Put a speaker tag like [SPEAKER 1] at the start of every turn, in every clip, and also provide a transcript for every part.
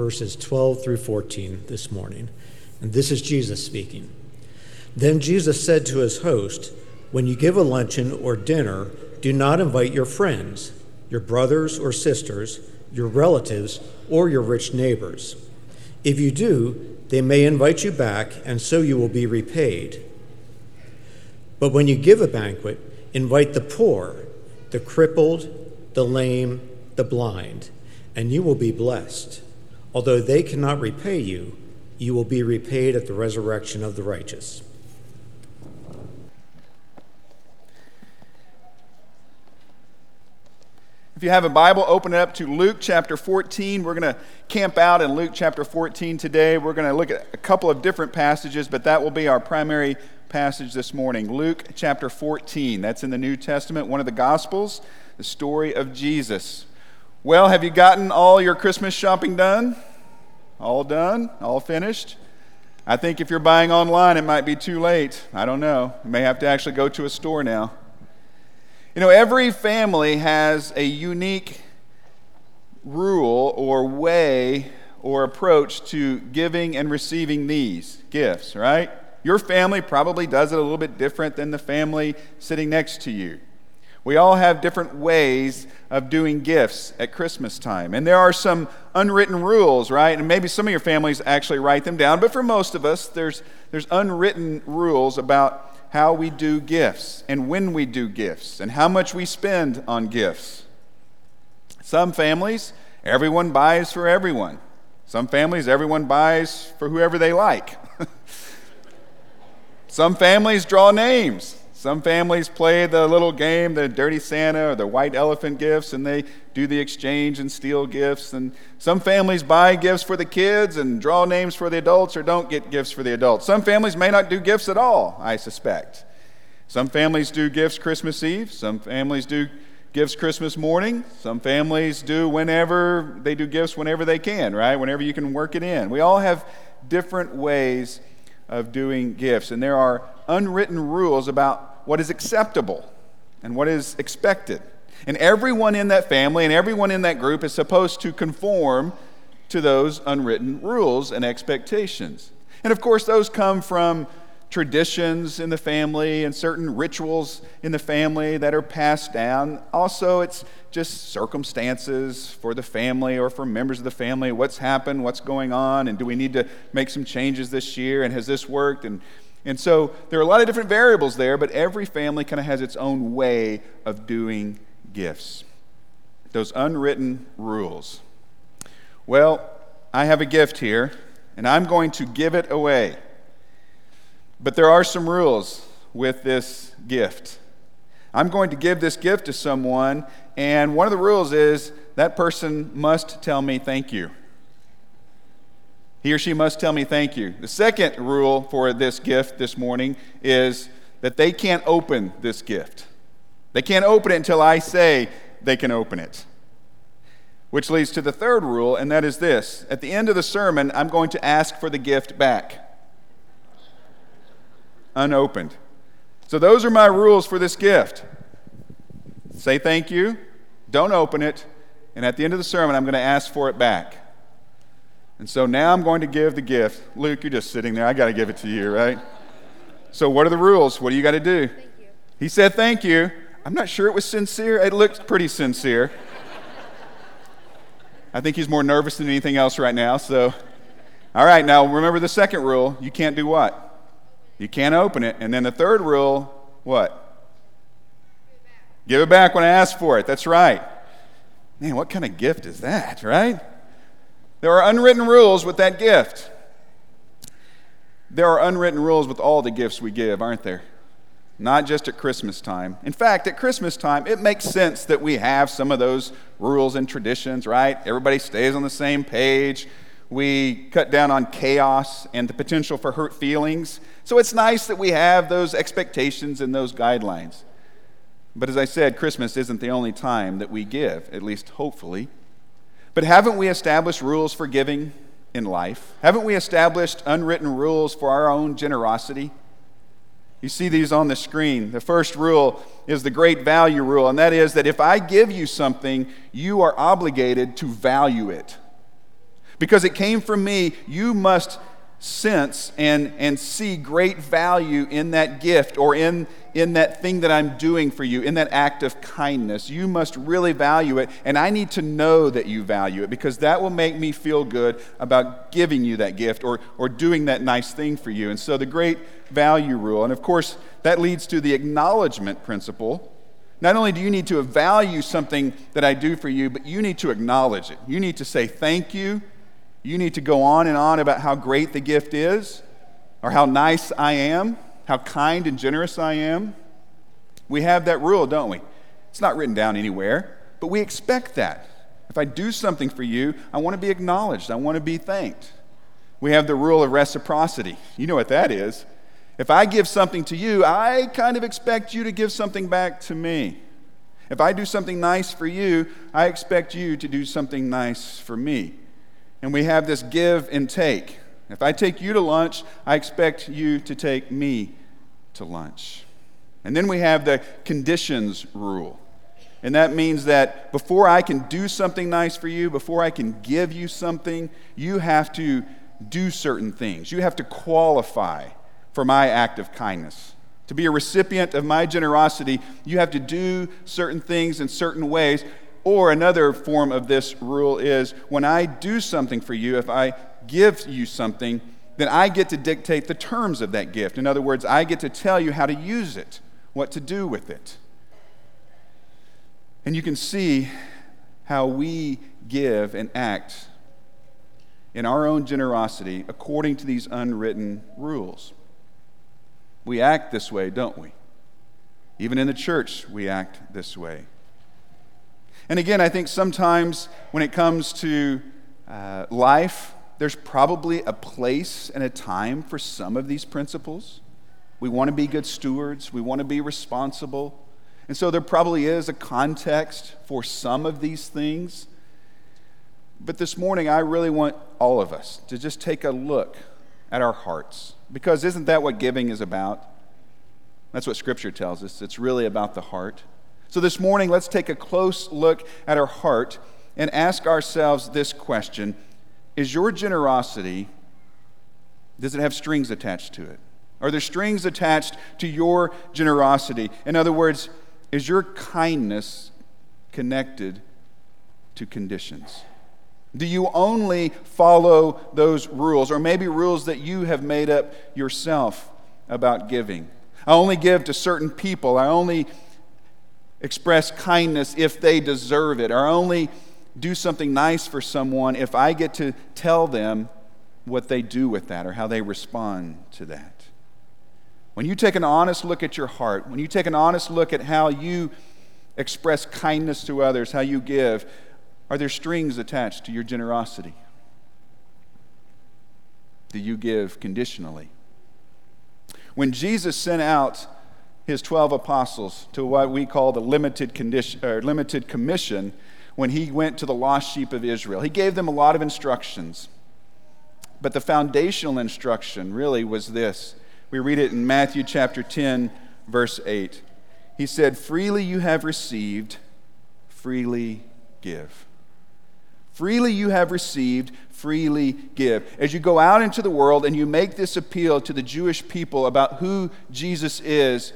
[SPEAKER 1] verses 12 through 14 this morning. And this is Jesus speaking. Then Jesus said to his host, When you give a luncheon or dinner, do not invite your friends, your brothers or sisters, your relatives, or your rich neighbors. If you do, they may invite you back, and so you will be repaid. But when you give a banquet, invite the poor, the crippled, the lame, the blind, and you will be blessed Although they cannot repay you, you will be repaid at the resurrection of the righteous.
[SPEAKER 2] If you have a Bible, open it up to Luke chapter 14. We're going to camp out in Luke chapter 14 today. We're going to look at a couple of different passages, but that will be our primary passage this morning. Luke chapter 14. That's in the New Testament, one of the Gospels, the story of Jesus. Well, have you gotten all your Christmas shopping done? All done? All finished? I think if you're buying online, it might be too late. I don't know. You may have to actually go to a store now. You know, every family has a unique rule or way or approach to giving and receiving these gifts, right? Your family probably does it a little bit different than the family sitting next to you. We all have different ways of doing gifts at Christmas time. And there are some unwritten rules, right? And maybe some of your families actually write them down, but for most of us, there's, there's unwritten rules about how we do gifts and when we do gifts and how much we spend on gifts. Some families, everyone buys for everyone. Some families, everyone buys for whoever they like. Some families draw names. Some families play the little game, the dirty Santa or the white elephant gifts, and they do the exchange and steal gifts. And some families buy gifts for the kids and draw names for the adults or don't get gifts for the adults. Some families may not do gifts at all, I suspect. Some families do gifts Christmas Eve. Some families do gifts Christmas morning. Some families do whenever they do gifts whenever they can, right? Whenever you can work it in. We all have different ways of doing gifts, and there are unwritten rules about what is acceptable and what is expected. And everyone in that family and everyone in that group is supposed to conform to those unwritten rules and expectations. And of course, those come from traditions in the family and certain rituals in the family that are passed down. Also, it's just circumstances for the family or for members of the family. What's happened? What's going on? And do we need to make some changes this year? And has this worked? And and so there are a lot of different variables there, but every family kind of has its own way of doing gifts. Those unwritten rules. Well, I have a gift here, and I'm going to give it away. But there are some rules with this gift. I'm going to give this gift to someone, and one of the rules is that person must tell me thank you. He or she must tell me thank you. The second rule for this gift this morning is that they can't open this gift. They can't open it until I say they can open it. Which leads to the third rule, and that is this. At the end of the sermon, I'm going to ask for the gift back. Unopened. So those are my rules for this gift. Say thank you, don't open it, and at the end of the sermon, I'm going to ask for it back. And so now I'm going to give the gift. Luke, you're just sitting there. I got to give it to you, right? So, what are the rules? What do you got to do? He said, Thank you. I'm not sure it was sincere. It looked pretty sincere. I think he's more nervous than anything else right now. So, all right, now remember the second rule you can't do what? You can't open it. And then the third rule, what? Give it back when I ask for it. That's right. Man, what kind of gift is that, right? There are unwritten rules with that gift. There are unwritten rules with all the gifts we give, aren't there? Not just at Christmas time. In fact, at Christmas time, it makes sense that we have some of those rules and traditions, right? Everybody stays on the same page. We cut down on chaos and the potential for hurt feelings. So it's nice that we have those expectations and those guidelines. But as I said, Christmas isn't the only time that we give, at least hopefully. But haven't we established rules for giving in life? Haven't we established unwritten rules for our own generosity? You see these on the screen. The first rule is the great value rule, and that is that if I give you something, you are obligated to value it. Because it came from me, you must sense and, and see great value in that gift or in, in that thing that I'm doing for you, in that act of kindness. You must really value it, and I need to know that you value it because that will make me feel good about giving you that gift or, or doing that nice thing for you. And so the great value rule, and of course, that leads to the acknowledgement principle. Not only do you need to value something that I do for you, but you need to acknowledge it. You need to say thank you you need to go on and on about how great the gift is, or how nice I am, how kind and generous I am. We have that rule, don't we? It's not written down anywhere, but we expect that. If I do something for you, I want to be acknowledged, I want to be thanked. We have the rule of reciprocity. You know what that is. If I give something to you, I kind of expect you to give something back to me. If I do something nice for you, I expect you to do something nice for me and we have this give and take. If I take you to lunch, I expect you to take me to lunch. And then we have the conditions rule. And that means that before I can do something nice for you, before I can give you something, you have to do certain things. You have to qualify for my act of kindness. To be a recipient of my generosity, you have to do certain things in certain ways or another form of this rule is when I do something for you, if I give you something, then I get to dictate the terms of that gift. In other words, I get to tell you how to use it, what to do with it. And you can see how we give and act in our own generosity according to these unwritten rules. We act this way, don't we? Even in the church, we act this way. And again, I think sometimes when it comes to uh, life, there's probably a place and a time for some of these principles. We want to be good stewards, we want to be responsible. And so there probably is a context for some of these things. But this morning, I really want all of us to just take a look at our hearts. Because isn't that what giving is about? That's what Scripture tells us. It's really about the heart. So, this morning, let's take a close look at our heart and ask ourselves this question Is your generosity, does it have strings attached to it? Are there strings attached to your generosity? In other words, is your kindness connected to conditions? Do you only follow those rules, or maybe rules that you have made up yourself about giving? I only give to certain people. I only express kindness if they deserve it, or only do something nice for someone if I get to tell them what they do with that or how they respond to that. When you take an honest look at your heart, when you take an honest look at how you express kindness to others, how you give, are there strings attached to your generosity? Do you give conditionally? When Jesus sent out his 12 apostles to what we call the limited, condition, or limited commission when he went to the lost sheep of Israel. He gave them a lot of instructions. But the foundational instruction really was this. We read it in Matthew chapter 10, verse 8. He said, Freely you have received, freely give. Freely you have received, freely give. As you go out into the world and you make this appeal to the Jewish people about who Jesus is,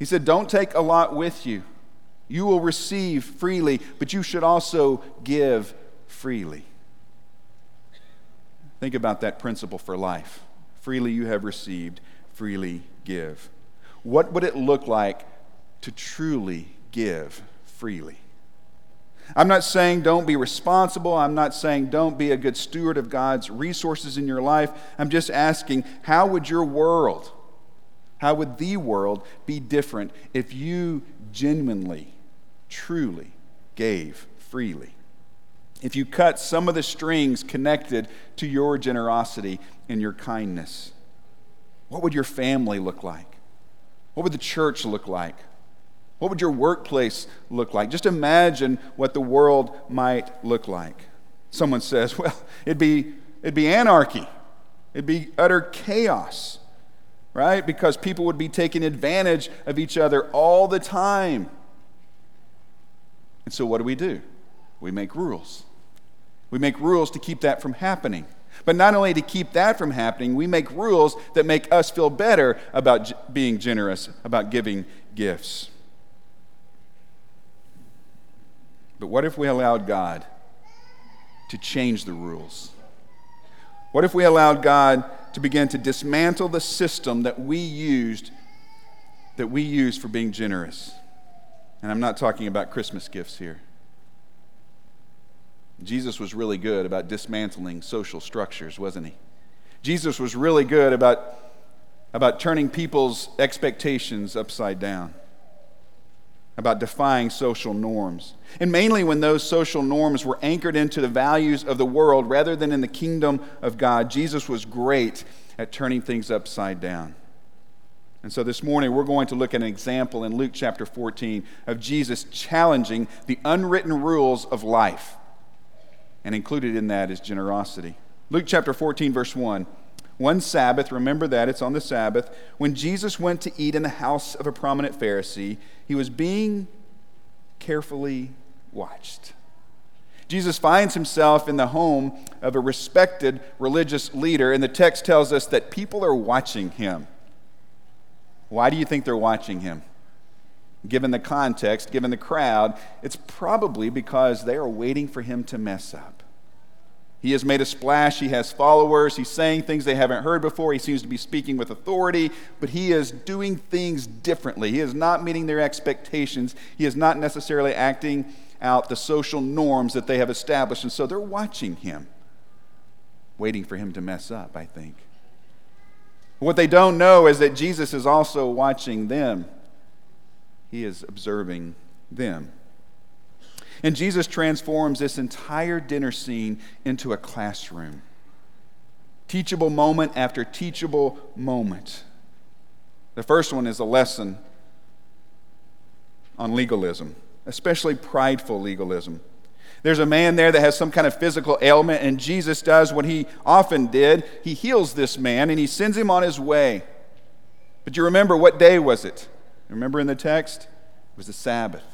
[SPEAKER 2] he said, Don't take a lot with you. You will receive freely, but you should also give freely. Think about that principle for life. Freely you have received, freely give. What would it look like to truly give freely? I'm not saying don't be responsible. I'm not saying don't be a good steward of God's resources in your life. I'm just asking, how would your world, how would the world be different if you genuinely, truly gave freely? If you cut some of the strings connected to your generosity and your kindness, what would your family look like? What would the church look like? What would your workplace look like? Just imagine what the world might look like. Someone says, well, it'd be, it'd be anarchy, it'd be utter chaos right? Because people would be taking advantage of each other all the time. And so, what do we do? We make rules. We make rules to keep that from happening. But not only to keep that from happening, we make rules that make us feel better about being generous, about giving gifts. But what if we allowed God to change the rules? What if we allowed God to begin to dismantle the system that we used that we use for being generous? And I'm not talking about Christmas gifts here. Jesus was really good about dismantling social structures, wasn't he? Jesus was really good about, about turning people's expectations upside down, about defying social norms. And mainly when those social norms were anchored into the values of the world rather than in the kingdom of God, Jesus was great at turning things upside down. And so this morning we're going to look at an example in Luke chapter 14 of Jesus challenging the unwritten rules of life and included in that is generosity. Luke chapter 14, verse 1. One Sabbath, remember that, it's on the Sabbath, when Jesus went to eat in the house of a prominent Pharisee, he was being carefully watched. Jesus finds himself in the home of a respected religious leader, and the text tells us that people are watching him. Why do you think they're watching him? Given the context, given the crowd, it's probably because they are waiting for him to mess up. He has made a splash. He has followers. He's saying things they haven't heard before. He seems to be speaking with authority, but he is doing things differently. He is not meeting their expectations. He is not necessarily acting out the social norms that they have established. And so they're watching him, waiting for him to mess up, I think. What they don't know is that Jesus is also watching them he is observing them. And Jesus transforms this entire dinner scene into a classroom. Teachable moment after teachable moment. The first one is a lesson on legalism, especially prideful legalism. There's a man there that has some kind of physical ailment, and Jesus does what he often did. He heals this man and he sends him on his way. But you remember what day was it? Remember in the text? It was the Sabbath.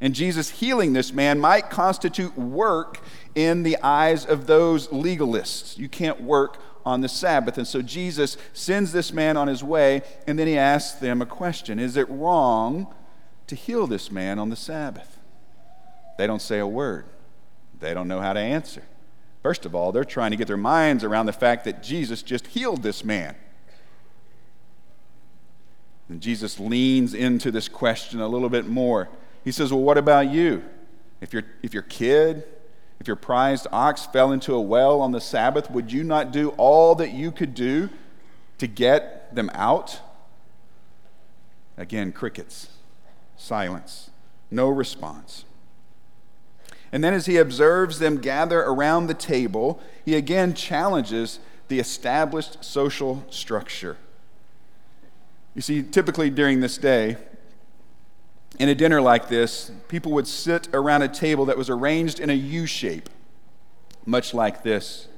[SPEAKER 2] And Jesus healing this man might constitute work in the eyes of those legalists. You can't work on the Sabbath. And so Jesus sends this man on his way, and then he asks them a question Is it wrong to heal this man on the Sabbath? They don't say a word, they don't know how to answer. First of all, they're trying to get their minds around the fact that Jesus just healed this man. And Jesus leans into this question a little bit more. He says, Well, what about you? If, your if your kid, if your prized ox fell into a well on the Sabbath, would you not do all that you could do to get them out? Again, crickets, silence, no response. And then, as he observes them gather around the table, he again challenges the established social structure. You see, typically during this day, in a dinner like this, people would sit around a table that was arranged in a U shape, much like this.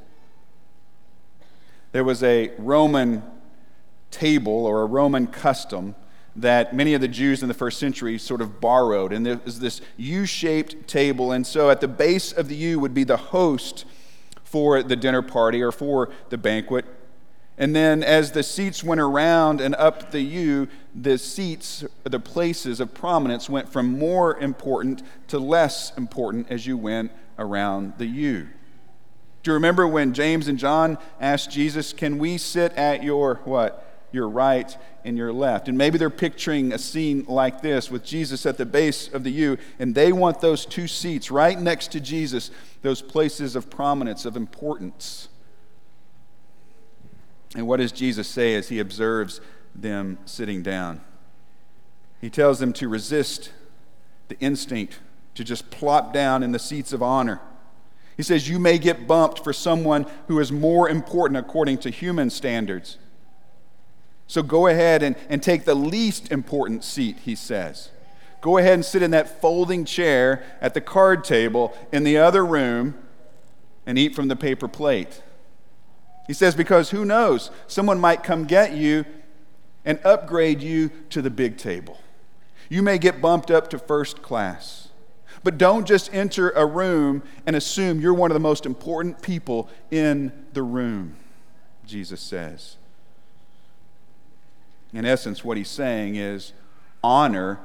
[SPEAKER 2] There was a Roman table or a Roman custom that many of the Jews in the first century sort of borrowed. And there was this U shaped table. And so at the base of the U would be the host for the dinner party or for the banquet. And then as the seats went around and up the U, the seats, the places of prominence went from more important to less important as you went around the U. Do you remember when James and John asked Jesus, Can we sit at your what? Your right and your left. And maybe they're picturing a scene like this with Jesus at the base of the U, and they want those two seats right next to Jesus, those places of prominence, of importance. And what does Jesus say as he observes them sitting down? He tells them to resist the instinct to just plop down in the seats of honor. He says, You may get bumped for someone who is more important according to human standards. So go ahead and, and take the least important seat, he says. Go ahead and sit in that folding chair at the card table in the other room and eat from the paper plate. He says, because who knows? Someone might come get you and upgrade you to the big table. You may get bumped up to first class. But don't just enter a room and assume you're one of the most important people in the room, Jesus says. In essence, what he's saying is honor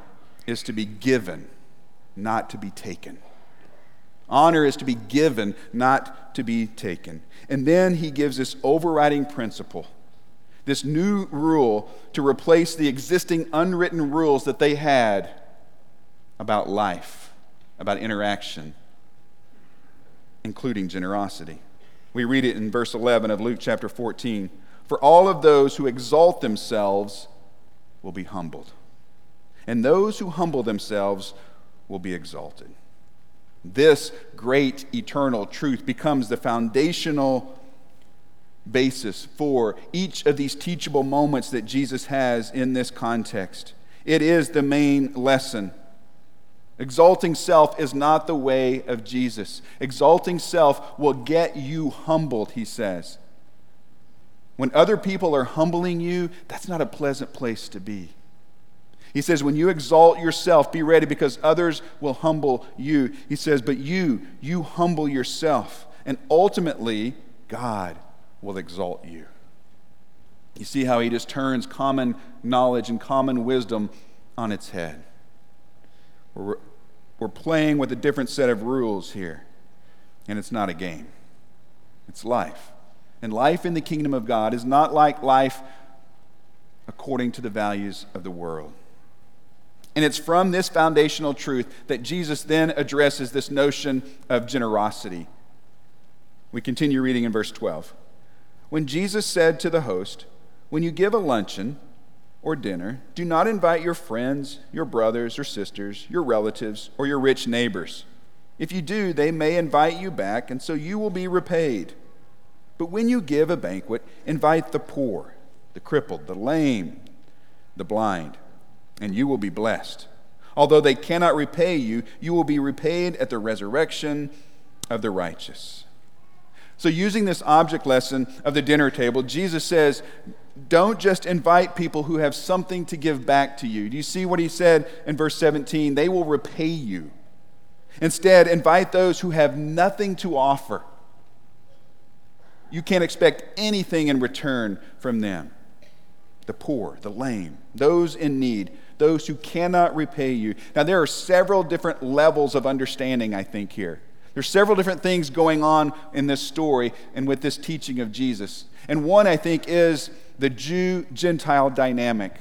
[SPEAKER 2] is to be given, not to be taken. Honor is to be given, not to be taken. And then he gives this overriding principle, this new rule to replace the existing unwritten rules that they had about life, about interaction, including generosity. We read it in verse 11 of Luke chapter 14. For all of those who exalt themselves will be humbled, and those who humble themselves will be exalted. This great eternal truth becomes the foundational basis for each of these teachable moments that Jesus has in this context. It is the main lesson. Exalting self is not the way of Jesus. Exalting self will get you humbled, he says. When other people are humbling you, that's not a pleasant place to be. He says, When you exalt yourself, be ready because others will humble you. He says, But you, you humble yourself, and ultimately, God will exalt you. You see how he just turns common knowledge and common wisdom on its head. We're, we're playing with a different set of rules here, and it's not a game, it's life. And life in the kingdom of God is not like life according to the values of the world. And it's from this foundational truth that Jesus then addresses this notion of generosity. We continue reading in verse 12. When Jesus said to the host, When you give a luncheon or dinner, do not invite your friends, your brothers or sisters, your relatives, or your rich neighbors. If you do, they may invite you back, and so you will be repaid. But when you give a banquet, invite the poor, the crippled, the lame, the blind, and you will be blessed. Although they cannot repay you, you will be repaid at the resurrection of the righteous. So, using this object lesson of the dinner table, Jesus says, Don't just invite people who have something to give back to you. Do you see what he said in verse 17? They will repay you. Instead, invite those who have nothing to offer you can't expect anything in return from them. The poor, the lame, those in need, those who cannot repay you. Now, there are several different levels of understanding, I think, here. There's several different things going on in this story and with this teaching of Jesus. And one, I think, is the Jew Gentile dynamic.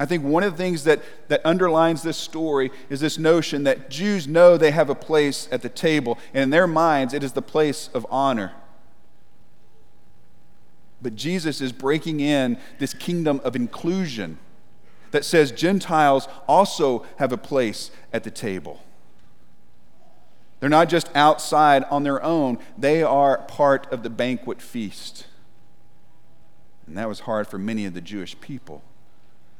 [SPEAKER 2] I think one of the things that, that underlines this story is this notion that Jews know they have a place at the table, and in their minds, it is the place of honor. But Jesus is breaking in this kingdom of inclusion that says Gentiles also have a place at the table. They're not just outside on their own, they are part of the banquet feast. And that was hard for many of the Jewish people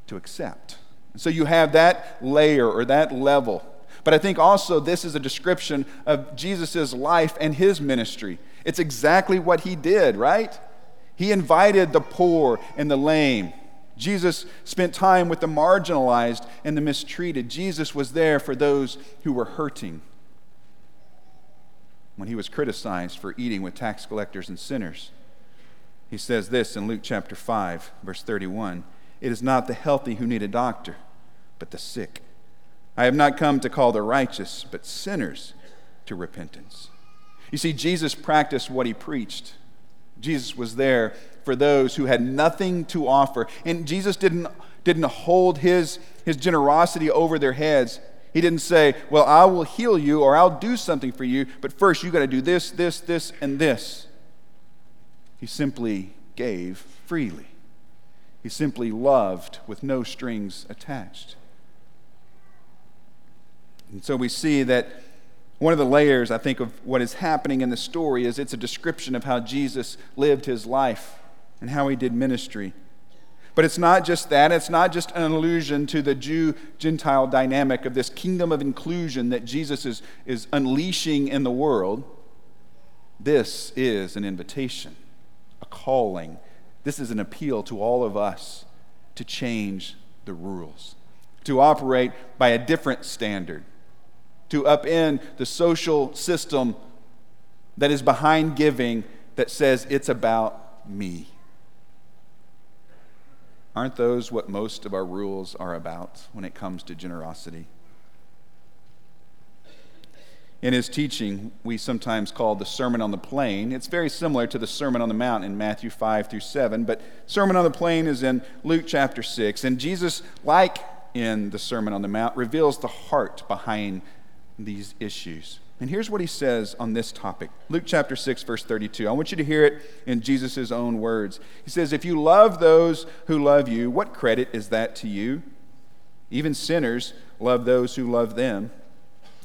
[SPEAKER 2] to accept. so you have that layer or that level. But I think also this is a description of Jesus' life and his ministry. It's exactly what he did, right? He invited the poor and the lame. Jesus spent time with the marginalized and the mistreated. Jesus was there for those who were hurting. When he was criticized for eating with tax collectors and sinners, he says this in Luke chapter 5, verse 31 It is not the healthy who need a doctor, but the sick. I have not come to call the righteous, but sinners to repentance. You see, Jesus practiced what he preached. Jesus was there for those who had nothing to offer. And Jesus didn't, didn't hold his, his generosity over their heads. He didn't say, Well, I will heal you or I'll do something for you, but first you got to do this, this, this, and this. He simply gave freely. He simply loved with no strings attached. And so we see that one of the layers, I think, of what is happening in the story is it's a description of how Jesus lived his life and how he did ministry. But it's not just that, it's not just an allusion to the Jew Gentile dynamic of this kingdom of inclusion that Jesus is, is unleashing in the world. This is an invitation, a calling. This is an appeal to all of us to change the rules, to operate by a different standard to upend the social system that is behind giving that says it's about me. Aren't those what most of our rules are about when it comes to generosity? In his teaching, we sometimes call the Sermon on the Plain. It's very similar to the Sermon on the Mount in Matthew 5 through 7, but Sermon on the Plain is in Luke chapter 6. And Jesus, like in the Sermon on the Mount, reveals the heart behind these issues. And here's what he says on this topic Luke chapter 6, verse 32. I want you to hear it in Jesus' own words. He says, If you love those who love you, what credit is that to you? Even sinners love those who love them.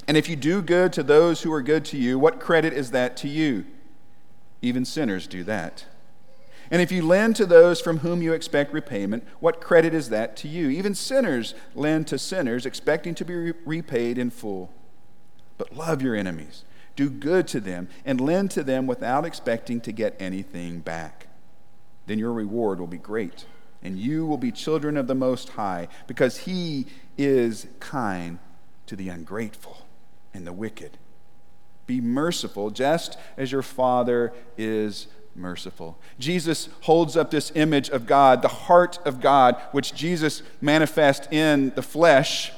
[SPEAKER 2] And if you do good to those who are good to you, what credit is that to you? Even sinners do that. And if you lend to those from whom you expect repayment, what credit is that to you? Even sinners lend to sinners, expecting to be repaid in full. But love your enemies, do good to them, and lend to them without expecting to get anything back. Then your reward will be great, and you will be children of the Most High, because He is kind to the ungrateful and the wicked. Be merciful, just as your Father is merciful. Jesus holds up this image of God, the heart of God, which Jesus manifests in the flesh.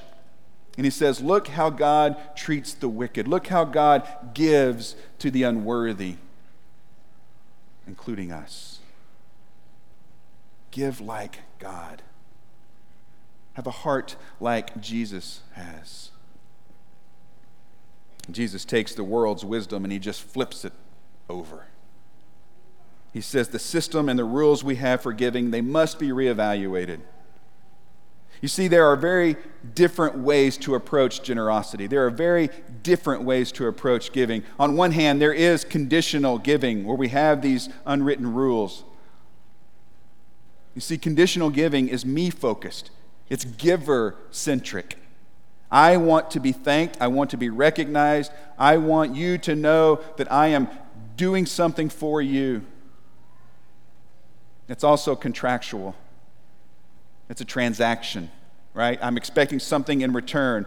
[SPEAKER 2] And he says, Look how God treats the wicked. Look how God gives to the unworthy, including us. Give like God. Have a heart like Jesus has. Jesus takes the world's wisdom and he just flips it over. He says the system and the rules we have for giving, they must be reevaluated. You see, there are very different ways to approach generosity. There are very different ways to approach giving. On one hand, there is conditional giving, where we have these unwritten rules. You see, conditional giving is me focused, it's giver centric. I want to be thanked. I want to be recognized. I want you to know that I am doing something for you. It's also contractual, it's a transaction, right? I'm expecting something in return.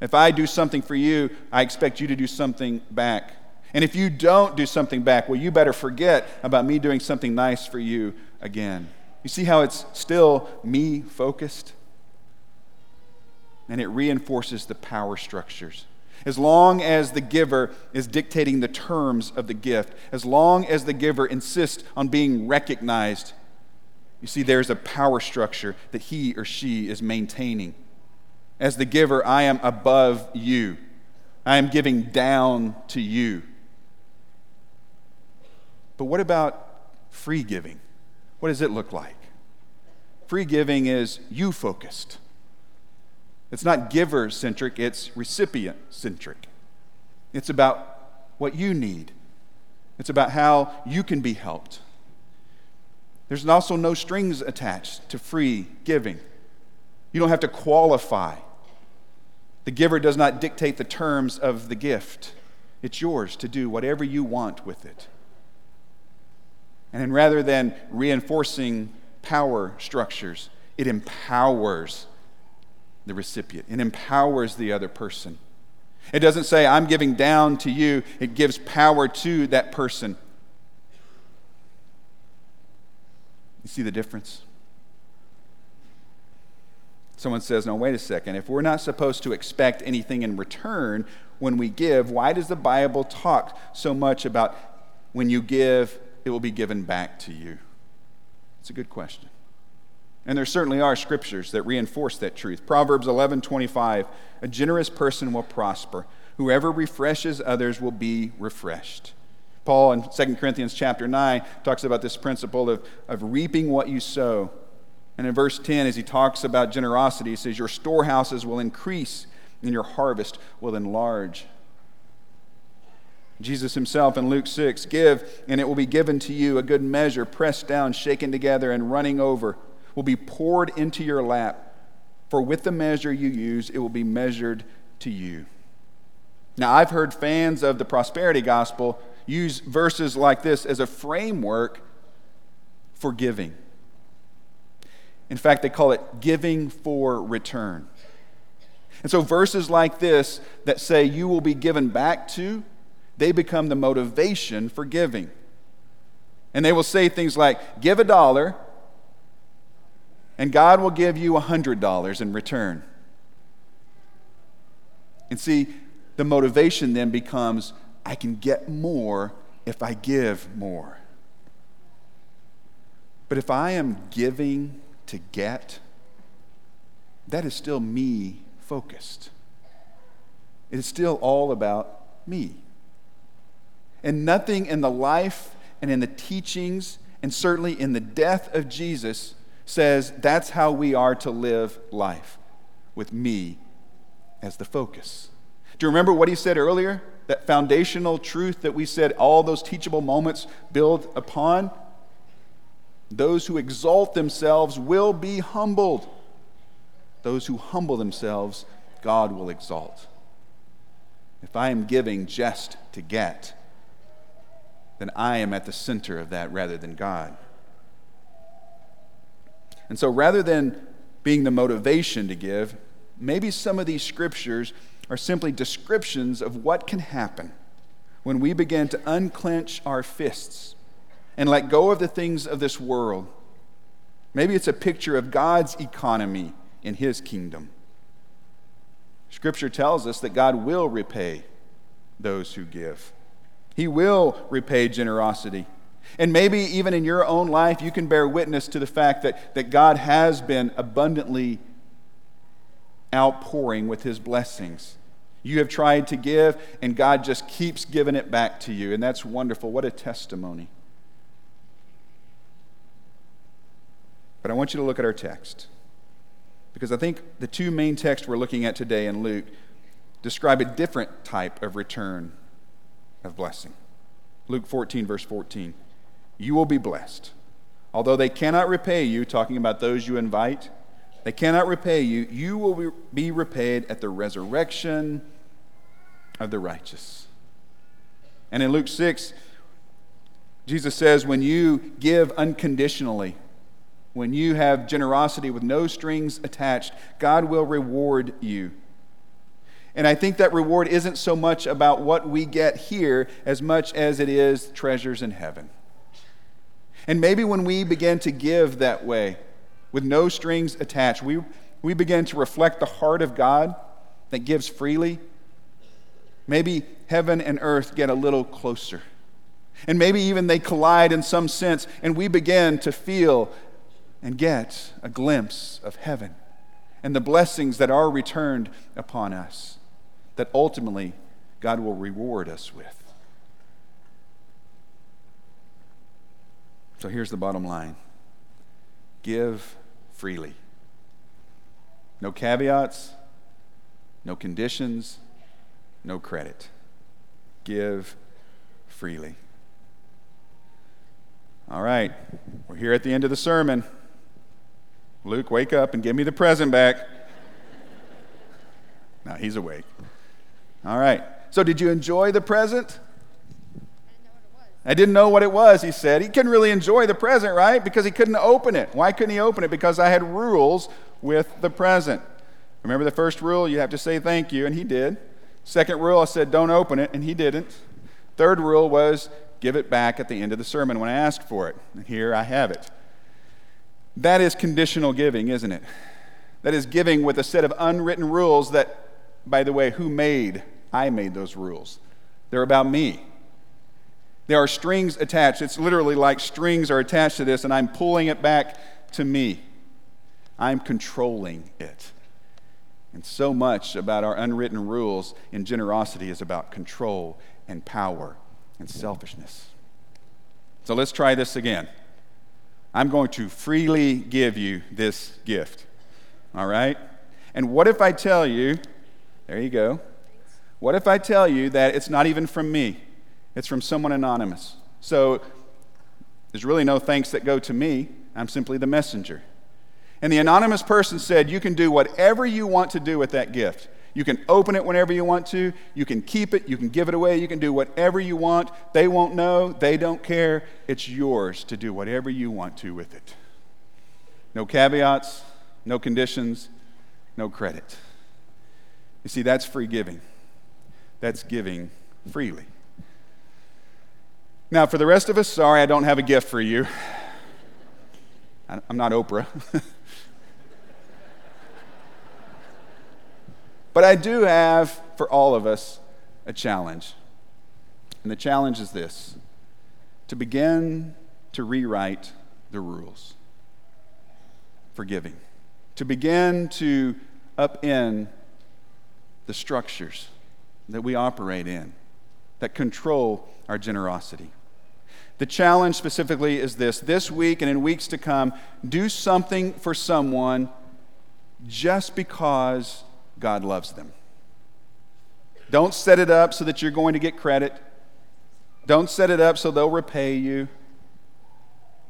[SPEAKER 2] If I do something for you, I expect you to do something back. And if you don't do something back, well, you better forget about me doing something nice for you again. You see how it's still me focused? and it reinforces the power structures. As long as the giver is dictating the terms of the gift, as long as the giver insists on being recognized, you see, there's a power structure that he or she is maintaining. As the giver, I am above you, I am giving down to you. But what about free giving? What does it look like? Free giving is you focused. It's not giver centric, it's recipient centric. It's about what you need, it's about how you can be helped. There's also no strings attached to free giving. You don't have to qualify. The giver does not dictate the terms of the gift. It's yours to do whatever you want with it. And rather than reinforcing power structures, it empowers the recipient. It empowers the other person. It doesn't say, I'm giving down to you, it gives power to that person. You see the difference? Someone says, No, wait a second. If we're not supposed to expect anything in return when we give, why does the Bible talk so much about when you give, it will be given back to you? It's a good question. And there certainly are scriptures that reinforce that truth. Proverbs 11:25, a generous person will prosper. Whoever refreshes others will be refreshed. Paul in 2 Corinthians chapter 9 talks about this principle of, of reaping what you sow. And in verse 10, as he talks about generosity, he says, Your storehouses will increase and your harvest will enlarge. Jesus himself in Luke 6 Give, and it will be given to you a good measure, pressed down, shaken together, and running over will be poured into your lap, for with the measure you use, it will be measured to you. Now, I've heard fans of the prosperity gospel use verses like this as a framework for giving. In fact, they call it giving for return. And so, verses like this that say you will be given back to, they become the motivation for giving. And they will say things like, Give a dollar, and God will give you a $100 in return. And see, the motivation then becomes I can get more if I give more. But if I am giving to get, that is still me focused. It is still all about me. And nothing in the life and in the teachings, and certainly in the death of Jesus, says that's how we are to live life, with me as the focus. Do you remember what he said earlier? That foundational truth that we said all those teachable moments build upon? Those who exalt themselves will be humbled. Those who humble themselves, God will exalt. If I am giving just to get, then I am at the center of that rather than God. And so rather than being the motivation to give, maybe some of these scriptures are simply descriptions of what can happen when we begin to unclench our fists and let go of the things of this world. Maybe it's a picture of God's economy in His kingdom. Scripture tells us that God will repay those who give, He will repay generosity. And maybe even in your own life, you can bear witness to the fact that, that God has been abundantly outpouring with His blessings. You have tried to give, and God just keeps giving it back to you. And that's wonderful. What a testimony. But I want you to look at our text. Because I think the two main texts we're looking at today in Luke describe a different type of return of blessing. Luke 14, verse 14. You will be blessed. Although they cannot repay you, talking about those you invite, they cannot repay you, you will be repaid at the resurrection of the righteous. And in Luke 6, Jesus says, when you give unconditionally, when you have generosity with no strings attached, God will reward you. And I think that reward isn't so much about what we get here as much as it is treasures in heaven. And maybe when we begin to give that way, with no strings attached, we, we begin to reflect the heart of God that gives freely maybe heaven and earth get a little closer. And maybe even they collide in some sense, and we begin to feel and get a glimpse of heaven and the blessings that are returned upon us, that ultimately God will reward us with. So here's the bottom line give freely. No caveats, no conditions, no credit. Give freely. All right, we're here at the end of the sermon. Luke, wake up and give me the present back. now he's awake. All right. So, did you enjoy the present? I didn't know what it was, he said. He couldn't really enjoy the present, right? Because he couldn't open it. Why couldn't he open it? Because I had rules with the present. Remember the first rule? You have to say thank you, and he did. Second rule, I said, don't open it, and he didn't. Third rule was, give it back at the end of the sermon when I ask for it. And here I have it. That is conditional giving, isn't it? That is giving with a set of unwritten rules that, by the way, who made? I made those rules. They're about me. There are strings attached. It's literally like strings are attached to this, and I'm pulling it back to me. I'm controlling it. And so much about our unwritten rules in generosity is about control and power and selfishness. So let's try this again. I'm going to freely give you this gift. All right? And what if I tell you, there you go. What if I tell you that it's not even from me? It's from someone anonymous. So there's really no thanks that go to me. I'm simply the messenger. And the anonymous person said, You can do whatever you want to do with that gift. You can open it whenever you want to. You can keep it. You can give it away. You can do whatever you want. They won't know. They don't care. It's yours to do whatever you want to with it. No caveats, no conditions, no credit. You see, that's free giving. That's giving freely. Now, for the rest of us, sorry, I don't have a gift for you. I'm not Oprah. but I do have, for all of us, a challenge. And the challenge is this to begin to rewrite the rules for giving, to begin to upend the structures that we operate in that control our generosity. The challenge specifically is this this week and in weeks to come, do something for someone just because God loves them. Don't set it up so that you're going to get credit. Don't set it up so they'll repay you.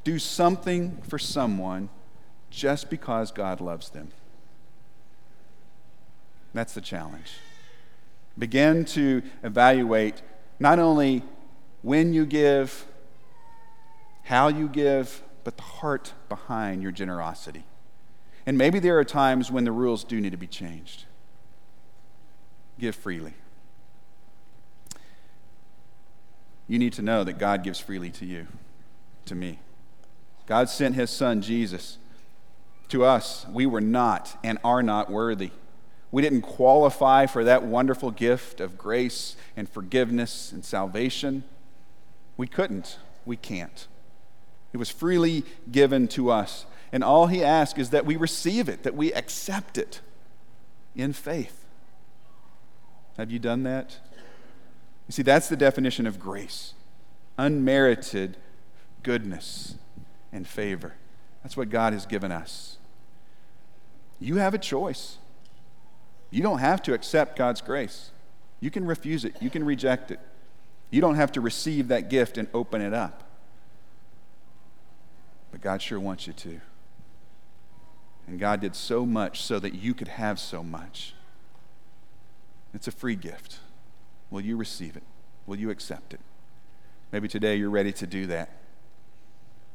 [SPEAKER 2] Do something for someone just because God loves them. That's the challenge. Begin to evaluate not only when you give, how you give, but the heart behind your generosity. And maybe there are times when the rules do need to be changed. Give freely. You need to know that God gives freely to you, to me. God sent his son, Jesus, to us. We were not and are not worthy. We didn't qualify for that wonderful gift of grace and forgiveness and salvation. We couldn't. We can't. It was freely given to us. And all he asks is that we receive it, that we accept it in faith. Have you done that? You see, that's the definition of grace unmerited goodness and favor. That's what God has given us. You have a choice. You don't have to accept God's grace. You can refuse it, you can reject it. You don't have to receive that gift and open it up. But God sure wants you to. And God did so much so that you could have so much. It's a free gift. Will you receive it? Will you accept it? Maybe today you're ready to do that.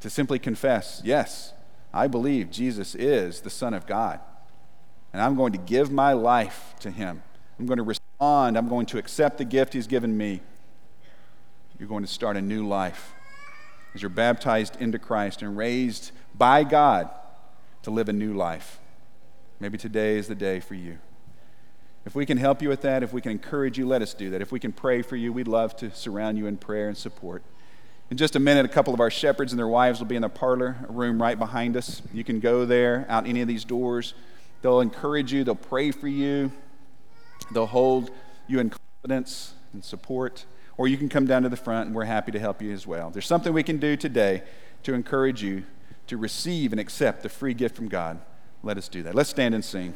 [SPEAKER 2] To simply confess, yes, I believe Jesus is the Son of God. And I'm going to give my life to him. I'm going to respond. I'm going to accept the gift he's given me. You're going to start a new life as you're baptized into Christ and raised by God to live a new life. Maybe today is the day for you. If we can help you with that, if we can encourage you, let us do that. If we can pray for you, we'd love to surround you in prayer and support. In just a minute, a couple of our shepherds and their wives will be in the parlor, room right behind us. You can go there, out any of these doors. They'll encourage you, they'll pray for you, they'll hold you in confidence and support. Or you can come down to the front, and we're happy to help you as well. There's something we can do today to encourage you to receive and accept the free gift from God. Let us do that. Let's stand and sing.